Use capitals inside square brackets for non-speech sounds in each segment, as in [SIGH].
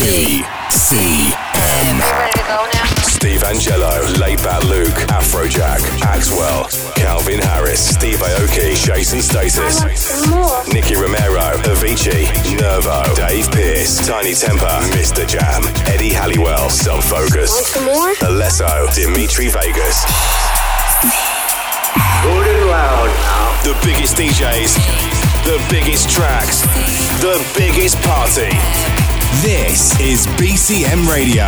BCM. Ready to go now? Steve Angello, Laidback Luke, Afrojack, Axwell, Calvin Harris, Steve Aoki, Jason Status, Nicky Romero, Avicii, Nervo, Dave Pearce, Tinie Tempah, Mr. Jam, Eddie Halliwell, Sub Focus, Alesso, Dimitri Vegas. Good loud. The biggest DJs, the biggest tracks, the biggest party. This is BCM Radio.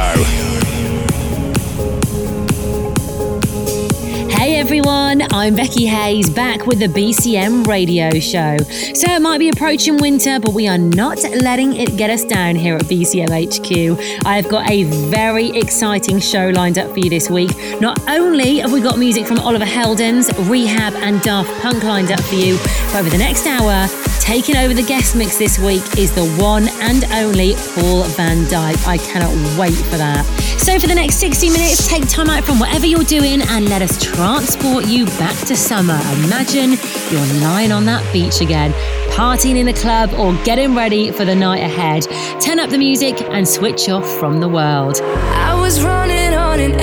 Hey everyone, I'm Becky Hayes back with the BCM radio show. So it might be approaching winter, but we are not letting it get us down here at BCM HQ. I've got a very exciting show lined up for you this week. Not only have we got music from Oliver Heldens, R3HAB, and Daft Punk lined up for you, but over the next hour, taking over the guest mix this week is the one and only Paul van Dyk. I cannot wait for that. So for the next 60 minutes, take time out from whatever you're doing and let us transport you back to summer. Imagine you're lying on that beach again, partying in the club or getting ready for the night ahead. Turn up the music and switch off from the world. I was running on an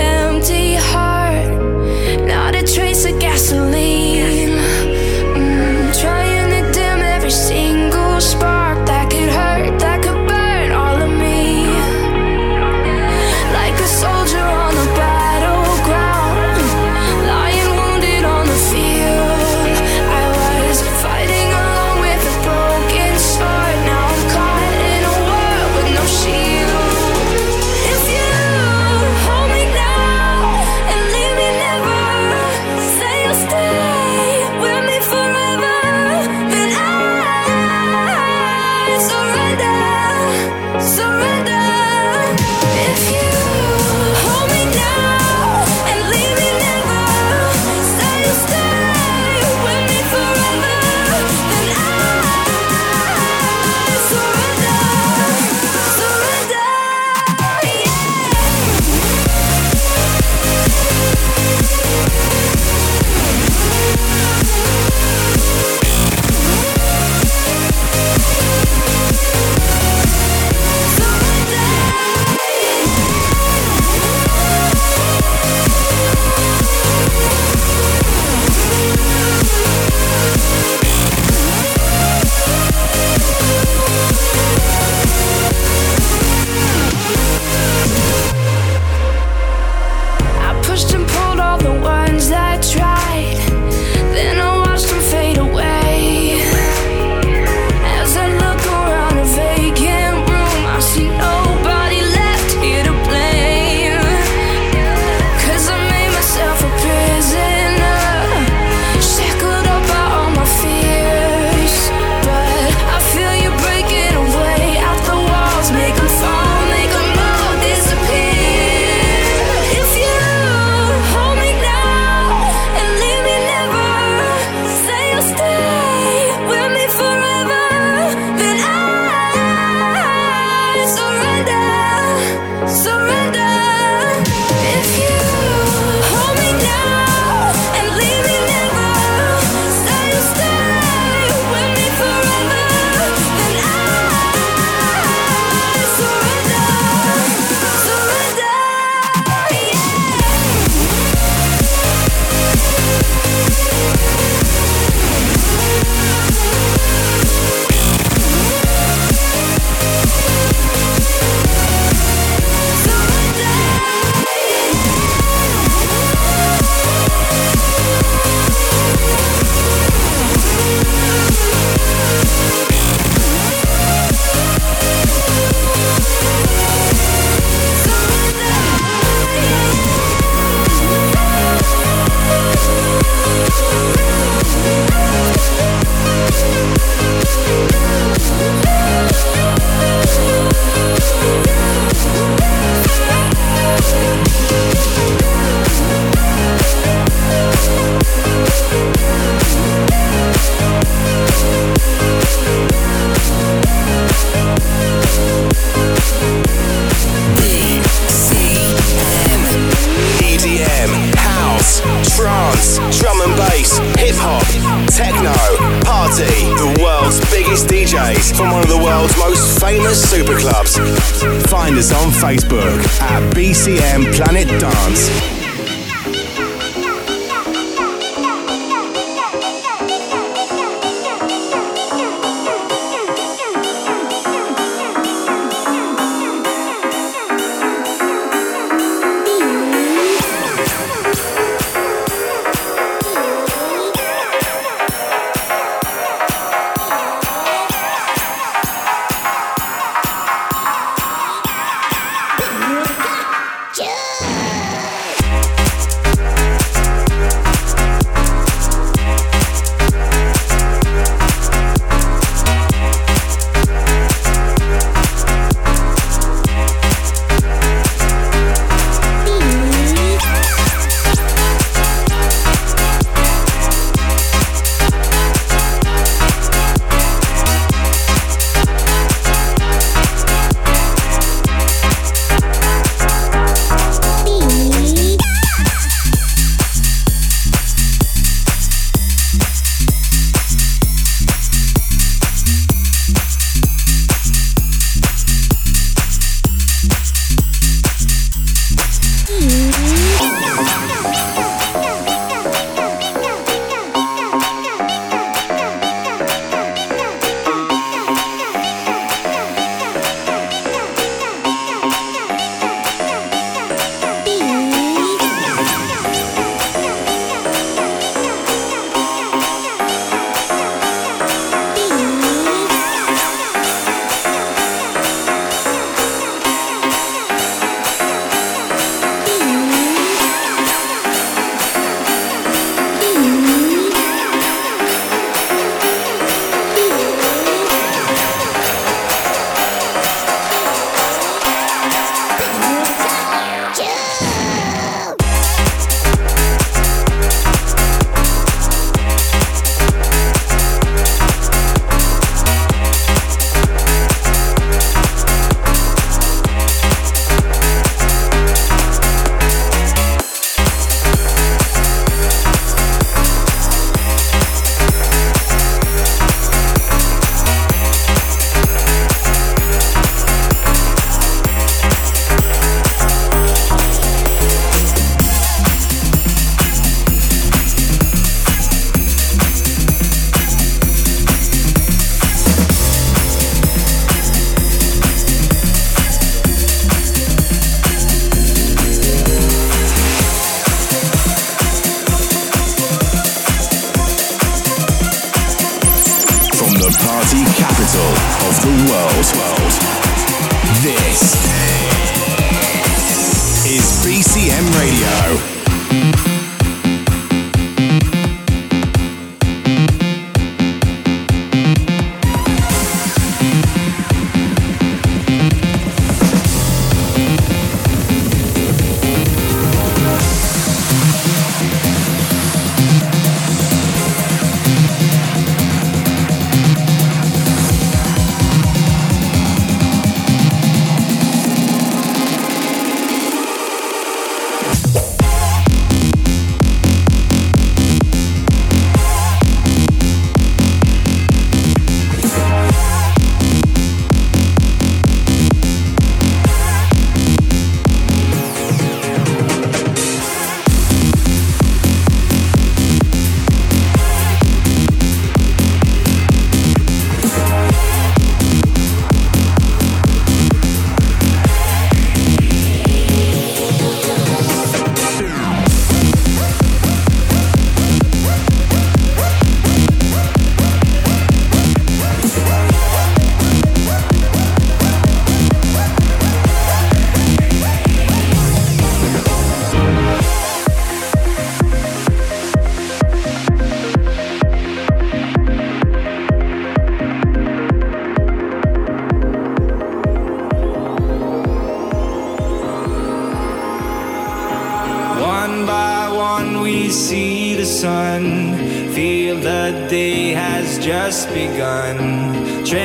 Take me to the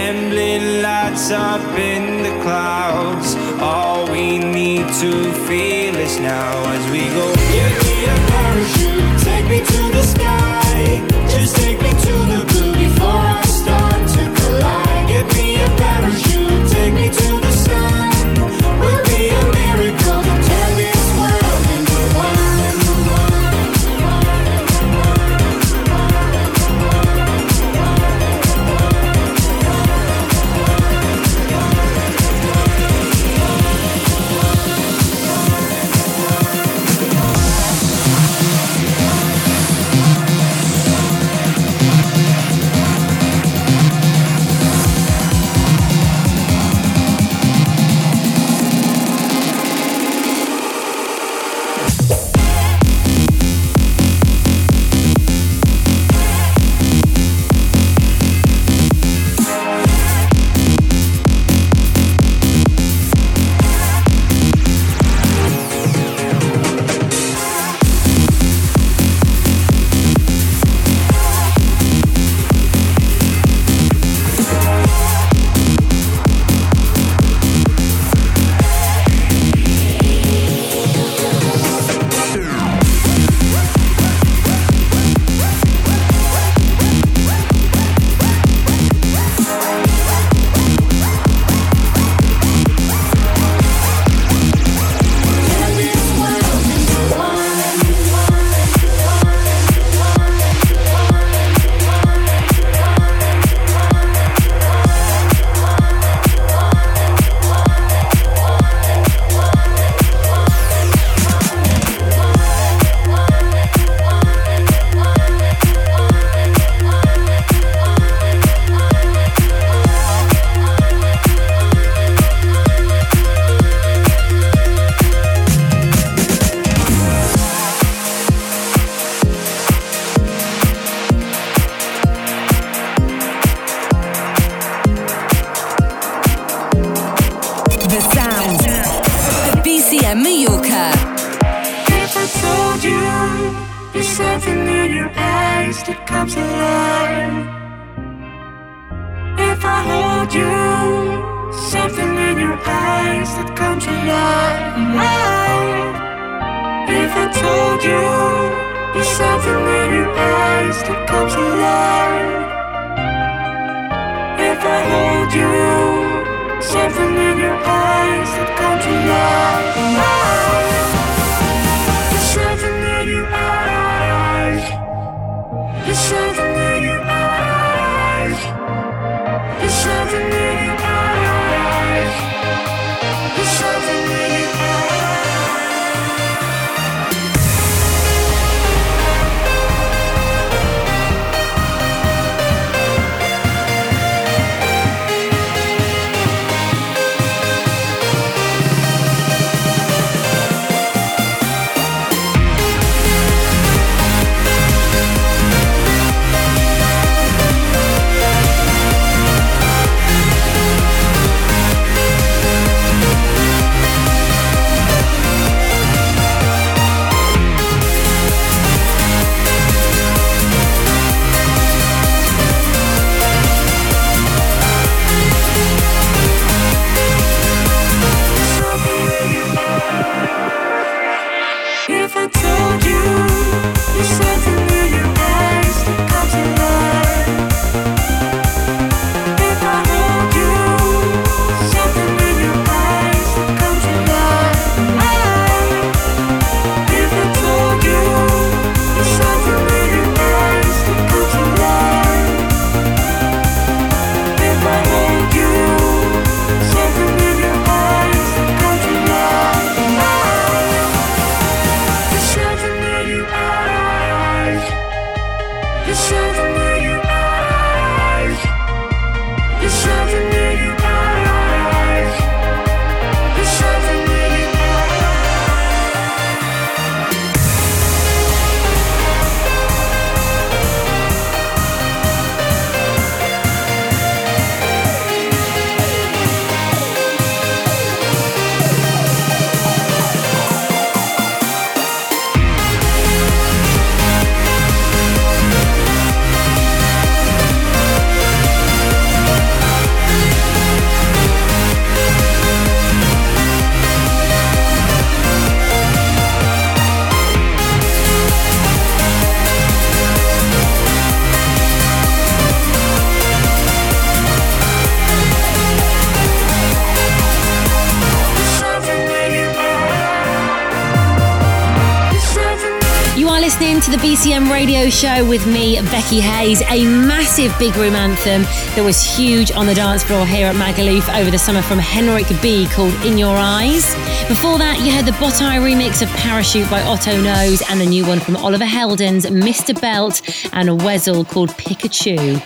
listening to the BCM radio show with me, Becky Hayes, a massive big room anthem that was huge on the dance floor here at Magaluf over the summer from Henrik B called In Your Eyes. Before that, you heard the Botai remix of Parachute by Otto Knows and a new one from Oliver Heldens, Mr. Belt, and a Wezol called Pikachu.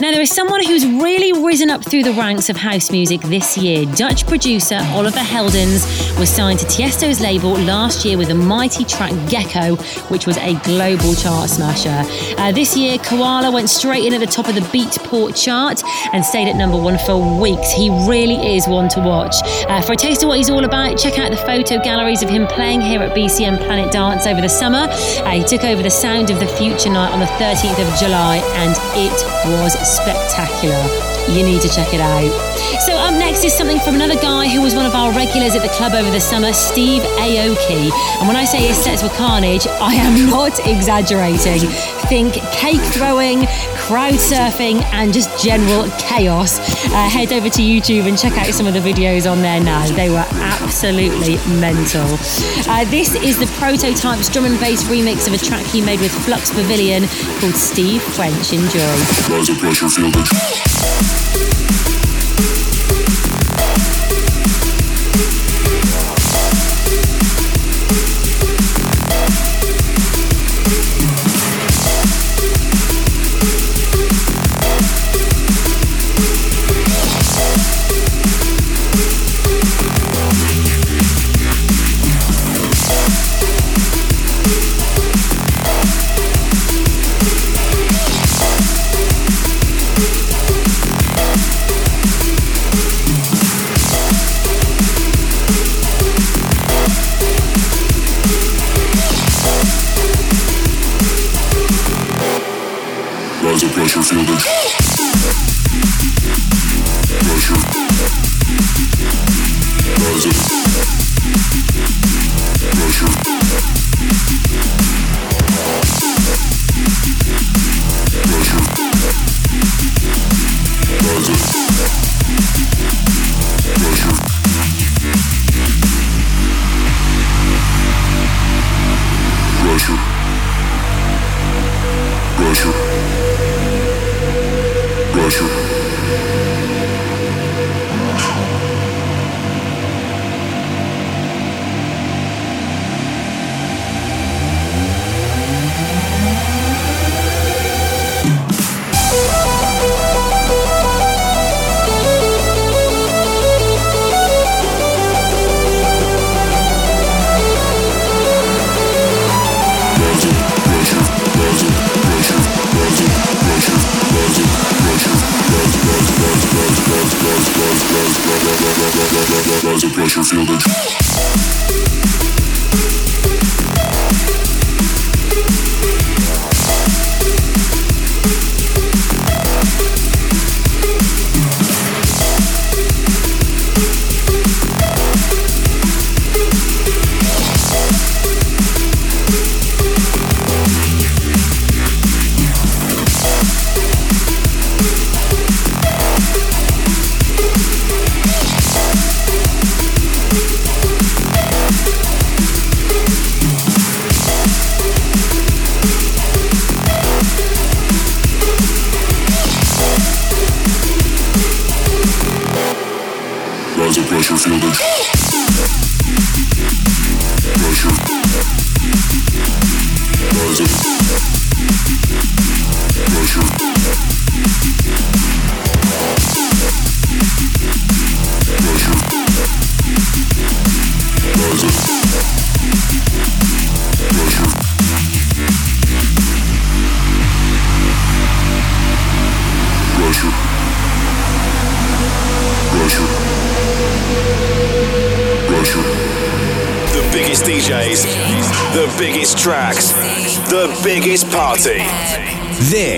Now, there is someone who's really risen up through the ranks of house music this year. Dutch producer Oliver Heldens was signed to Tiesto's label last year with a mighty track Gecko, which was a global chart smasher. Uh, this year, Koala went straight in at the top of the Beatport chart and stayed at number one for weeks. He really is one to watch. Uh, for a taste of what he's all about, check out the photo galleries of him playing here at BCM Planet Dance over the summer. Uh, he took over the Sound of the Future night on the 13th of July, and it was spectacular. You need to check it out. So, up next is something from another guy who was one of our regulars at the club over the summer, Steve Aoki. And when I say his sets were carnage, I am [LAUGHS] not exaggerating. Think cake throwing, crowd surfing, and just general chaos. Uh, head over to YouTube and check out some of the videos on there now. They were absolutely mental. Uh, this is the Prototypes drum and bass remix of a track he made with Flux Pavilion called Steve French. Enjoy.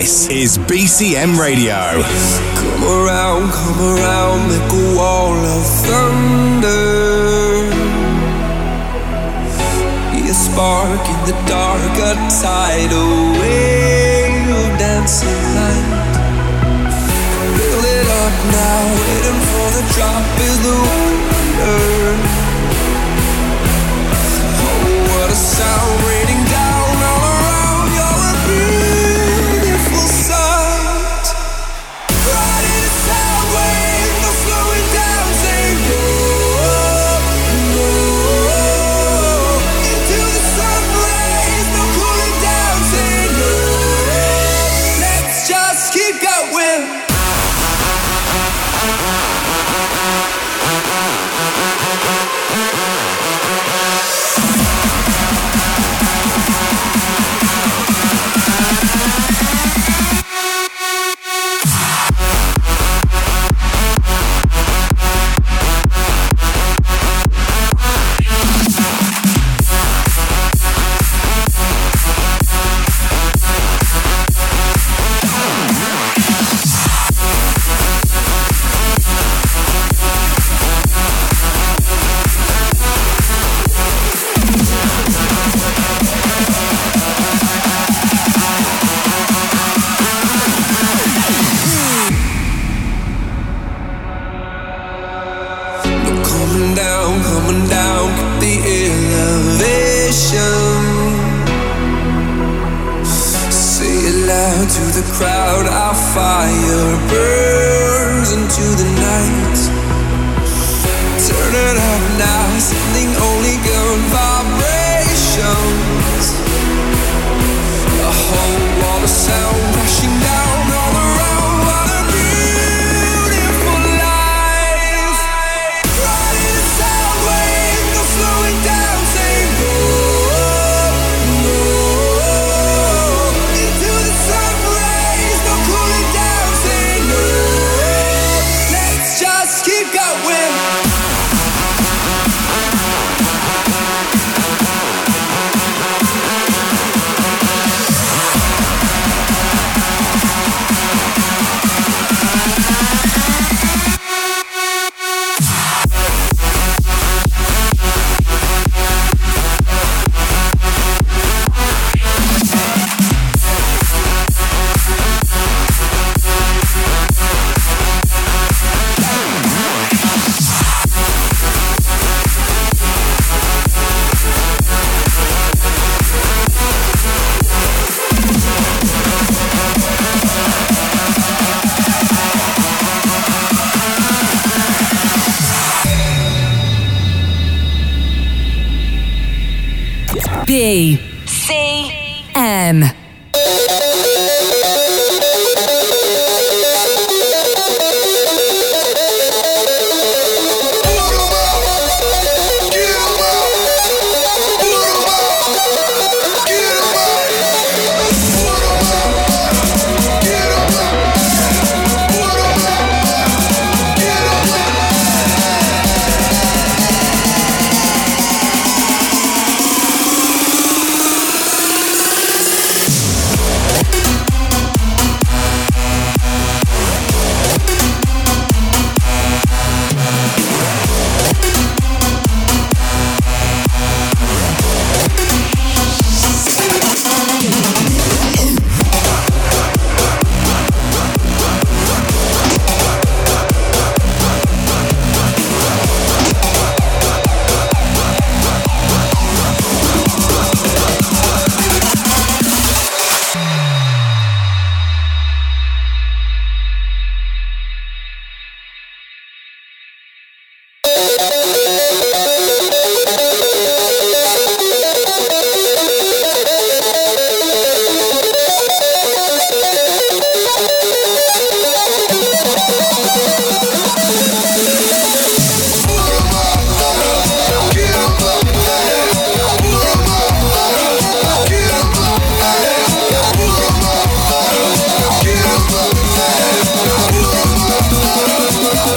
This is BCM Radio. Come around, come around, make a wall of thunder. Be a spark in the dark, a tidal wave of dancing light. Build it up now, waiting for the drop is the wonder.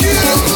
you.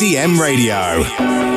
BCM Radio.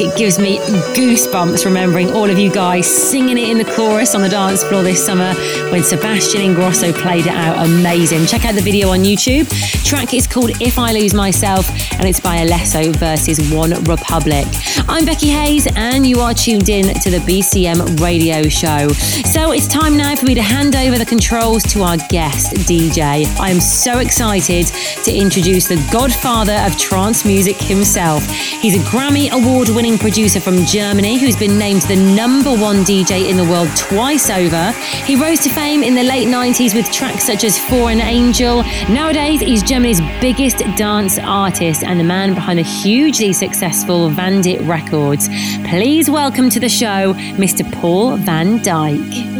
It gives me goosebumps remembering all of you guys singing it in the chorus on the dance floor this summer when Sebastian Ingrosso played it out. Amazing. Check out the video on YouTube. Track is called If I Lose Myself and it's by Alesso versus One Republic. I'm Becky Hayes and you are tuned in to the BCM radio show. So it's time now for me to hand over the controls to our guest DJ. I am so excited to introduce the godfather of trance music himself. He's a Grammy award winning producer from Germany who's been named the number one DJ in the world twice over. He rose to fame in the late 90s with tracks such as For an Angel. Nowadays, he's Germany's biggest dance artist and the man behind the hugely successful Vandit Records. Please welcome to the show Mr. Paul van Dyk.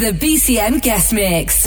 The BCM Guest Mix.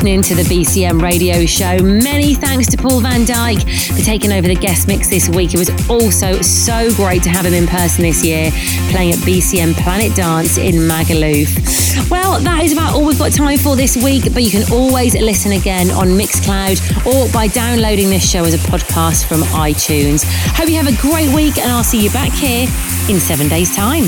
Listening to the BCM radio show. Many thanks to Paul van Dyk for taking over the guest mix this week. It was also so great to have him in person this year, playing at BCM Planet Dance in Magaluf. Well, that is about all we've got time for this week, but you can always listen again on Mixcloud or by downloading this show as a podcast from iTunes. Hope you have a great week, and I'll see you back here in seven days' time.